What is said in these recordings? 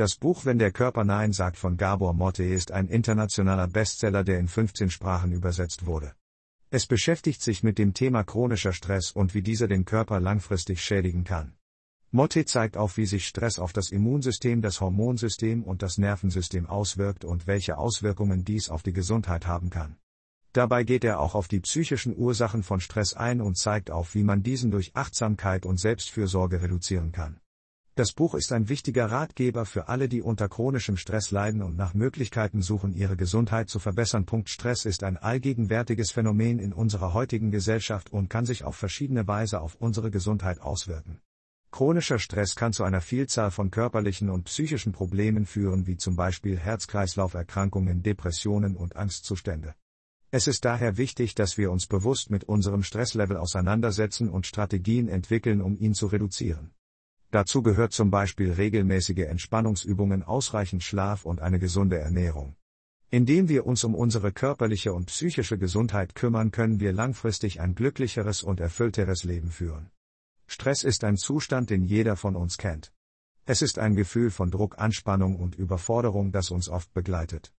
Das Buch Wenn der Körper Nein sagt von Gabor Motte ist ein internationaler Bestseller, der in 15 Sprachen übersetzt wurde. Es beschäftigt sich mit dem Thema chronischer Stress und wie dieser den Körper langfristig schädigen kann. Motte zeigt auf, wie sich Stress auf das Immunsystem, das Hormonsystem und das Nervensystem auswirkt und welche Auswirkungen dies auf die Gesundheit haben kann. Dabei geht er auch auf die psychischen Ursachen von Stress ein und zeigt auf, wie man diesen durch Achtsamkeit und Selbstfürsorge reduzieren kann. Das Buch ist ein wichtiger Ratgeber für alle, die unter chronischem Stress leiden und nach Möglichkeiten suchen, ihre Gesundheit zu verbessern. Stress ist ein allgegenwärtiges Phänomen in unserer heutigen Gesellschaft und kann sich auf verschiedene Weise auf unsere Gesundheit auswirken. Chronischer Stress kann zu einer Vielzahl von körperlichen und psychischen Problemen führen, wie zum Beispiel Herz-Kreislauf-Erkrankungen, Depressionen und Angstzustände. Es ist daher wichtig, dass wir uns bewusst mit unserem Stresslevel auseinandersetzen und Strategien entwickeln, um ihn zu reduzieren. Dazu gehört zum Beispiel regelmäßige Entspannungsübungen, ausreichend Schlaf und eine gesunde Ernährung. Indem wir uns um unsere körperliche und psychische Gesundheit kümmern, können wir langfristig ein glücklicheres und erfüllteres Leben führen. Stress ist ein Zustand, den jeder von uns kennt. Es ist ein Gefühl von Druck, Anspannung und Überforderung, das uns oft begleitet.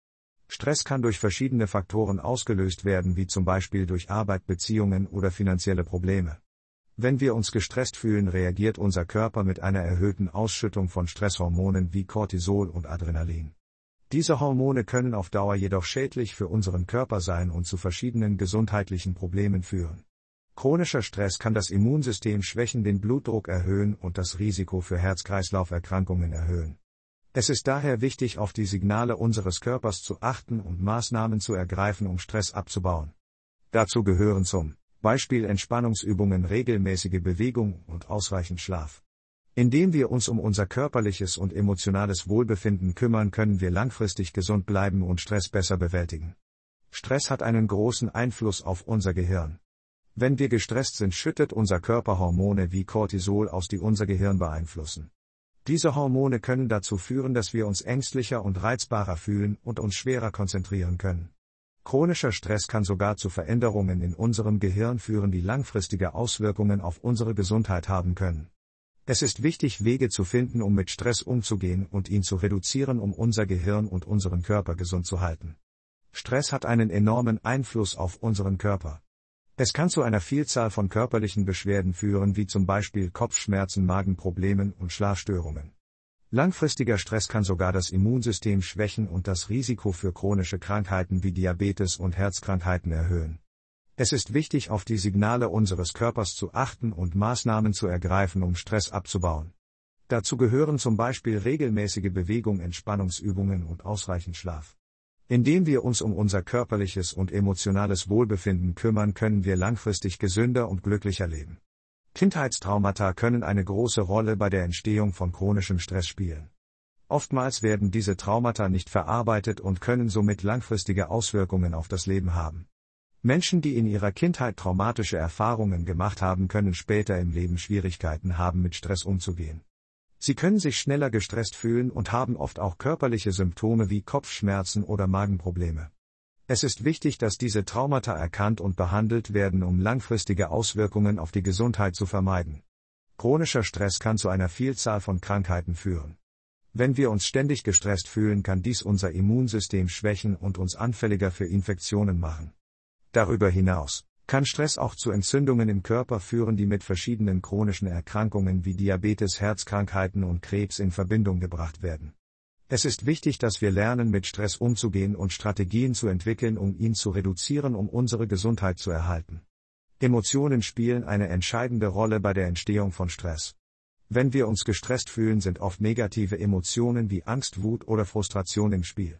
Stress kann durch verschiedene Faktoren ausgelöst werden, wie zum Beispiel durch Arbeit, Beziehungen oder finanzielle Probleme. Wenn wir uns gestresst fühlen, reagiert unser Körper mit einer erhöhten Ausschüttung von Stresshormonen wie Cortisol und Adrenalin. Diese Hormone können auf Dauer jedoch schädlich für unseren Körper sein und zu verschiedenen gesundheitlichen Problemen führen. Chronischer Stress kann das Immunsystem schwächen, den Blutdruck erhöhen und das Risiko für Herz-Kreislauf-Erkrankungen erhöhen. Es ist daher wichtig, auf die Signale unseres Körpers zu achten und Maßnahmen zu ergreifen, um Stress abzubauen. Dazu gehören zum Beispiel Entspannungsübungen, regelmäßige Bewegung und ausreichend Schlaf. Indem wir uns um unser körperliches und emotionales Wohlbefinden kümmern, können wir langfristig gesund bleiben und Stress besser bewältigen. Stress hat einen großen Einfluss auf unser Gehirn. Wenn wir gestresst sind, schüttet unser Körper Hormone wie Cortisol aus, die unser Gehirn beeinflussen. Diese Hormone können dazu führen, dass wir uns ängstlicher und reizbarer fühlen und uns schwerer konzentrieren können. Chronischer Stress kann sogar zu Veränderungen in unserem Gehirn führen, die langfristige Auswirkungen auf unsere Gesundheit haben können. Es ist wichtig, Wege zu finden, um mit Stress umzugehen und ihn zu reduzieren, um unser Gehirn und unseren Körper gesund zu halten. Stress hat einen enormen Einfluss auf unseren Körper. Es kann zu einer Vielzahl von körperlichen Beschwerden führen, wie zum Beispiel Kopfschmerzen, Magenproblemen und Schlafstörungen. Langfristiger Stress kann sogar das Immunsystem schwächen und das Risiko für chronische Krankheiten wie Diabetes und Herzkrankheiten erhöhen. Es ist wichtig, auf die Signale unseres Körpers zu achten und Maßnahmen zu ergreifen, um Stress abzubauen. Dazu gehören zum Beispiel regelmäßige Bewegung, Entspannungsübungen und ausreichend Schlaf. Indem wir uns um unser körperliches und emotionales Wohlbefinden kümmern, können wir langfristig gesünder und glücklicher leben. Kindheitstraumata können eine große Rolle bei der Entstehung von chronischem Stress spielen. Oftmals werden diese Traumata nicht verarbeitet und können somit langfristige Auswirkungen auf das Leben haben. Menschen, die in ihrer Kindheit traumatische Erfahrungen gemacht haben, können später im Leben Schwierigkeiten haben, mit Stress umzugehen. Sie können sich schneller gestresst fühlen und haben oft auch körperliche Symptome wie Kopfschmerzen oder Magenprobleme. Es ist wichtig, dass diese Traumata erkannt und behandelt werden, um langfristige Auswirkungen auf die Gesundheit zu vermeiden. Chronischer Stress kann zu einer Vielzahl von Krankheiten führen. Wenn wir uns ständig gestresst fühlen, kann dies unser Immunsystem schwächen und uns anfälliger für Infektionen machen. Darüber hinaus kann Stress auch zu Entzündungen im Körper führen, die mit verschiedenen chronischen Erkrankungen wie Diabetes, Herzkrankheiten und Krebs in Verbindung gebracht werden. Es ist wichtig, dass wir lernen, mit Stress umzugehen und Strategien zu entwickeln, um ihn zu reduzieren, um unsere Gesundheit zu erhalten. Emotionen spielen eine entscheidende Rolle bei der Entstehung von Stress. Wenn wir uns gestresst fühlen, sind oft negative Emotionen wie Angst, Wut oder Frustration im Spiel.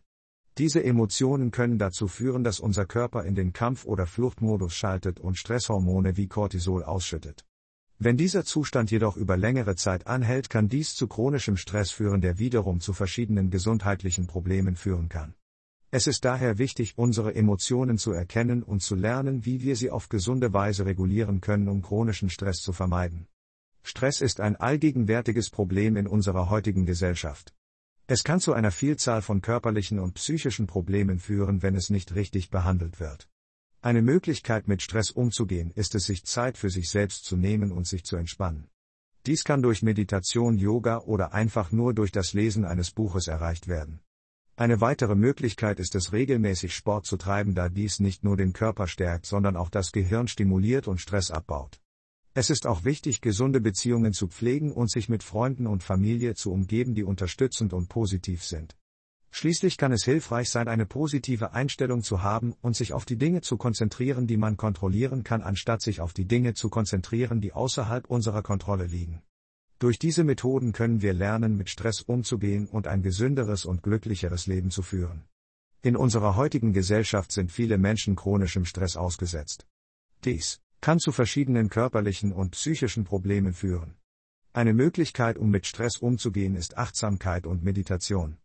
Diese Emotionen können dazu führen, dass unser Körper in den Kampf- oder Fluchtmodus schaltet und Stresshormone wie Cortisol ausschüttet. Wenn dieser Zustand jedoch über längere Zeit anhält, kann dies zu chronischem Stress führen, der wiederum zu verschiedenen gesundheitlichen Problemen führen kann. Es ist daher wichtig, unsere Emotionen zu erkennen und zu lernen, wie wir sie auf gesunde Weise regulieren können, um chronischen Stress zu vermeiden. Stress ist ein allgegenwärtiges Problem in unserer heutigen Gesellschaft. Es kann zu einer Vielzahl von körperlichen und psychischen Problemen führen, wenn es nicht richtig behandelt wird. Eine Möglichkeit mit Stress umzugehen ist es, sich Zeit für sich selbst zu nehmen und sich zu entspannen. Dies kann durch Meditation, Yoga oder einfach nur durch das Lesen eines Buches erreicht werden. Eine weitere Möglichkeit ist es regelmäßig Sport zu treiben, da dies nicht nur den Körper stärkt, sondern auch das Gehirn stimuliert und Stress abbaut. Es ist auch wichtig, gesunde Beziehungen zu pflegen und sich mit Freunden und Familie zu umgeben, die unterstützend und positiv sind. Schließlich kann es hilfreich sein, eine positive Einstellung zu haben und sich auf die Dinge zu konzentrieren, die man kontrollieren kann, anstatt sich auf die Dinge zu konzentrieren, die außerhalb unserer Kontrolle liegen. Durch diese Methoden können wir lernen, mit Stress umzugehen und ein gesünderes und glücklicheres Leben zu führen. In unserer heutigen Gesellschaft sind viele Menschen chronischem Stress ausgesetzt. Dies kann zu verschiedenen körperlichen und psychischen Problemen führen. Eine Möglichkeit, um mit Stress umzugehen, ist Achtsamkeit und Meditation.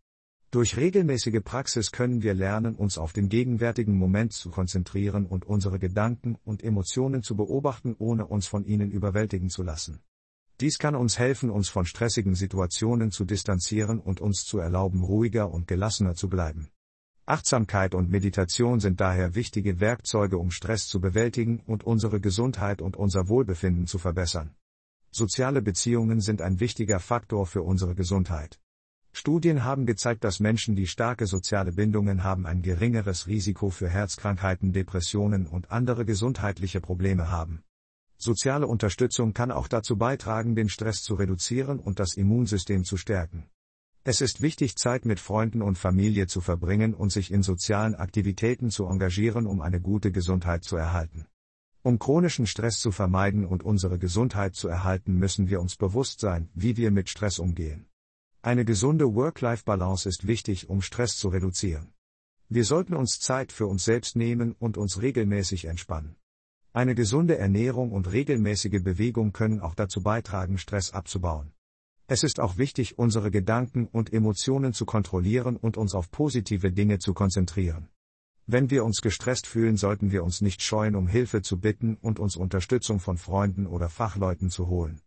Durch regelmäßige Praxis können wir lernen, uns auf den gegenwärtigen Moment zu konzentrieren und unsere Gedanken und Emotionen zu beobachten, ohne uns von ihnen überwältigen zu lassen. Dies kann uns helfen, uns von stressigen Situationen zu distanzieren und uns zu erlauben, ruhiger und gelassener zu bleiben. Achtsamkeit und Meditation sind daher wichtige Werkzeuge, um Stress zu bewältigen und unsere Gesundheit und unser Wohlbefinden zu verbessern. Soziale Beziehungen sind ein wichtiger Faktor für unsere Gesundheit. Studien haben gezeigt, dass Menschen, die starke soziale Bindungen haben, ein geringeres Risiko für Herzkrankheiten, Depressionen und andere gesundheitliche Probleme haben. Soziale Unterstützung kann auch dazu beitragen, den Stress zu reduzieren und das Immunsystem zu stärken. Es ist wichtig, Zeit mit Freunden und Familie zu verbringen und sich in sozialen Aktivitäten zu engagieren, um eine gute Gesundheit zu erhalten. Um chronischen Stress zu vermeiden und unsere Gesundheit zu erhalten, müssen wir uns bewusst sein, wie wir mit Stress umgehen. Eine gesunde Work-Life-Balance ist wichtig, um Stress zu reduzieren. Wir sollten uns Zeit für uns selbst nehmen und uns regelmäßig entspannen. Eine gesunde Ernährung und regelmäßige Bewegung können auch dazu beitragen, Stress abzubauen. Es ist auch wichtig, unsere Gedanken und Emotionen zu kontrollieren und uns auf positive Dinge zu konzentrieren. Wenn wir uns gestresst fühlen, sollten wir uns nicht scheuen, um Hilfe zu bitten und uns Unterstützung von Freunden oder Fachleuten zu holen.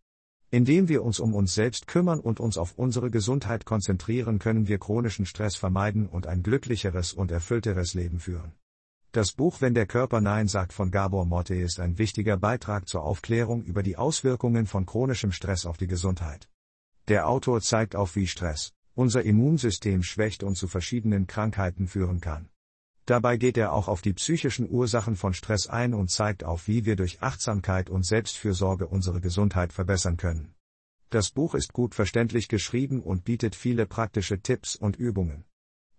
Indem wir uns um uns selbst kümmern und uns auf unsere Gesundheit konzentrieren, können wir chronischen Stress vermeiden und ein glücklicheres und erfüllteres Leben führen. Das Buch Wenn der Körper Nein sagt von Gabor Motte ist ein wichtiger Beitrag zur Aufklärung über die Auswirkungen von chronischem Stress auf die Gesundheit. Der Autor zeigt auf, wie Stress unser Immunsystem schwächt und zu verschiedenen Krankheiten führen kann. Dabei geht er auch auf die psychischen Ursachen von Stress ein und zeigt auf, wie wir durch Achtsamkeit und Selbstfürsorge unsere Gesundheit verbessern können. Das Buch ist gut verständlich geschrieben und bietet viele praktische Tipps und Übungen.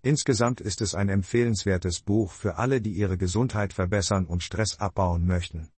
Insgesamt ist es ein empfehlenswertes Buch für alle, die ihre Gesundheit verbessern und Stress abbauen möchten.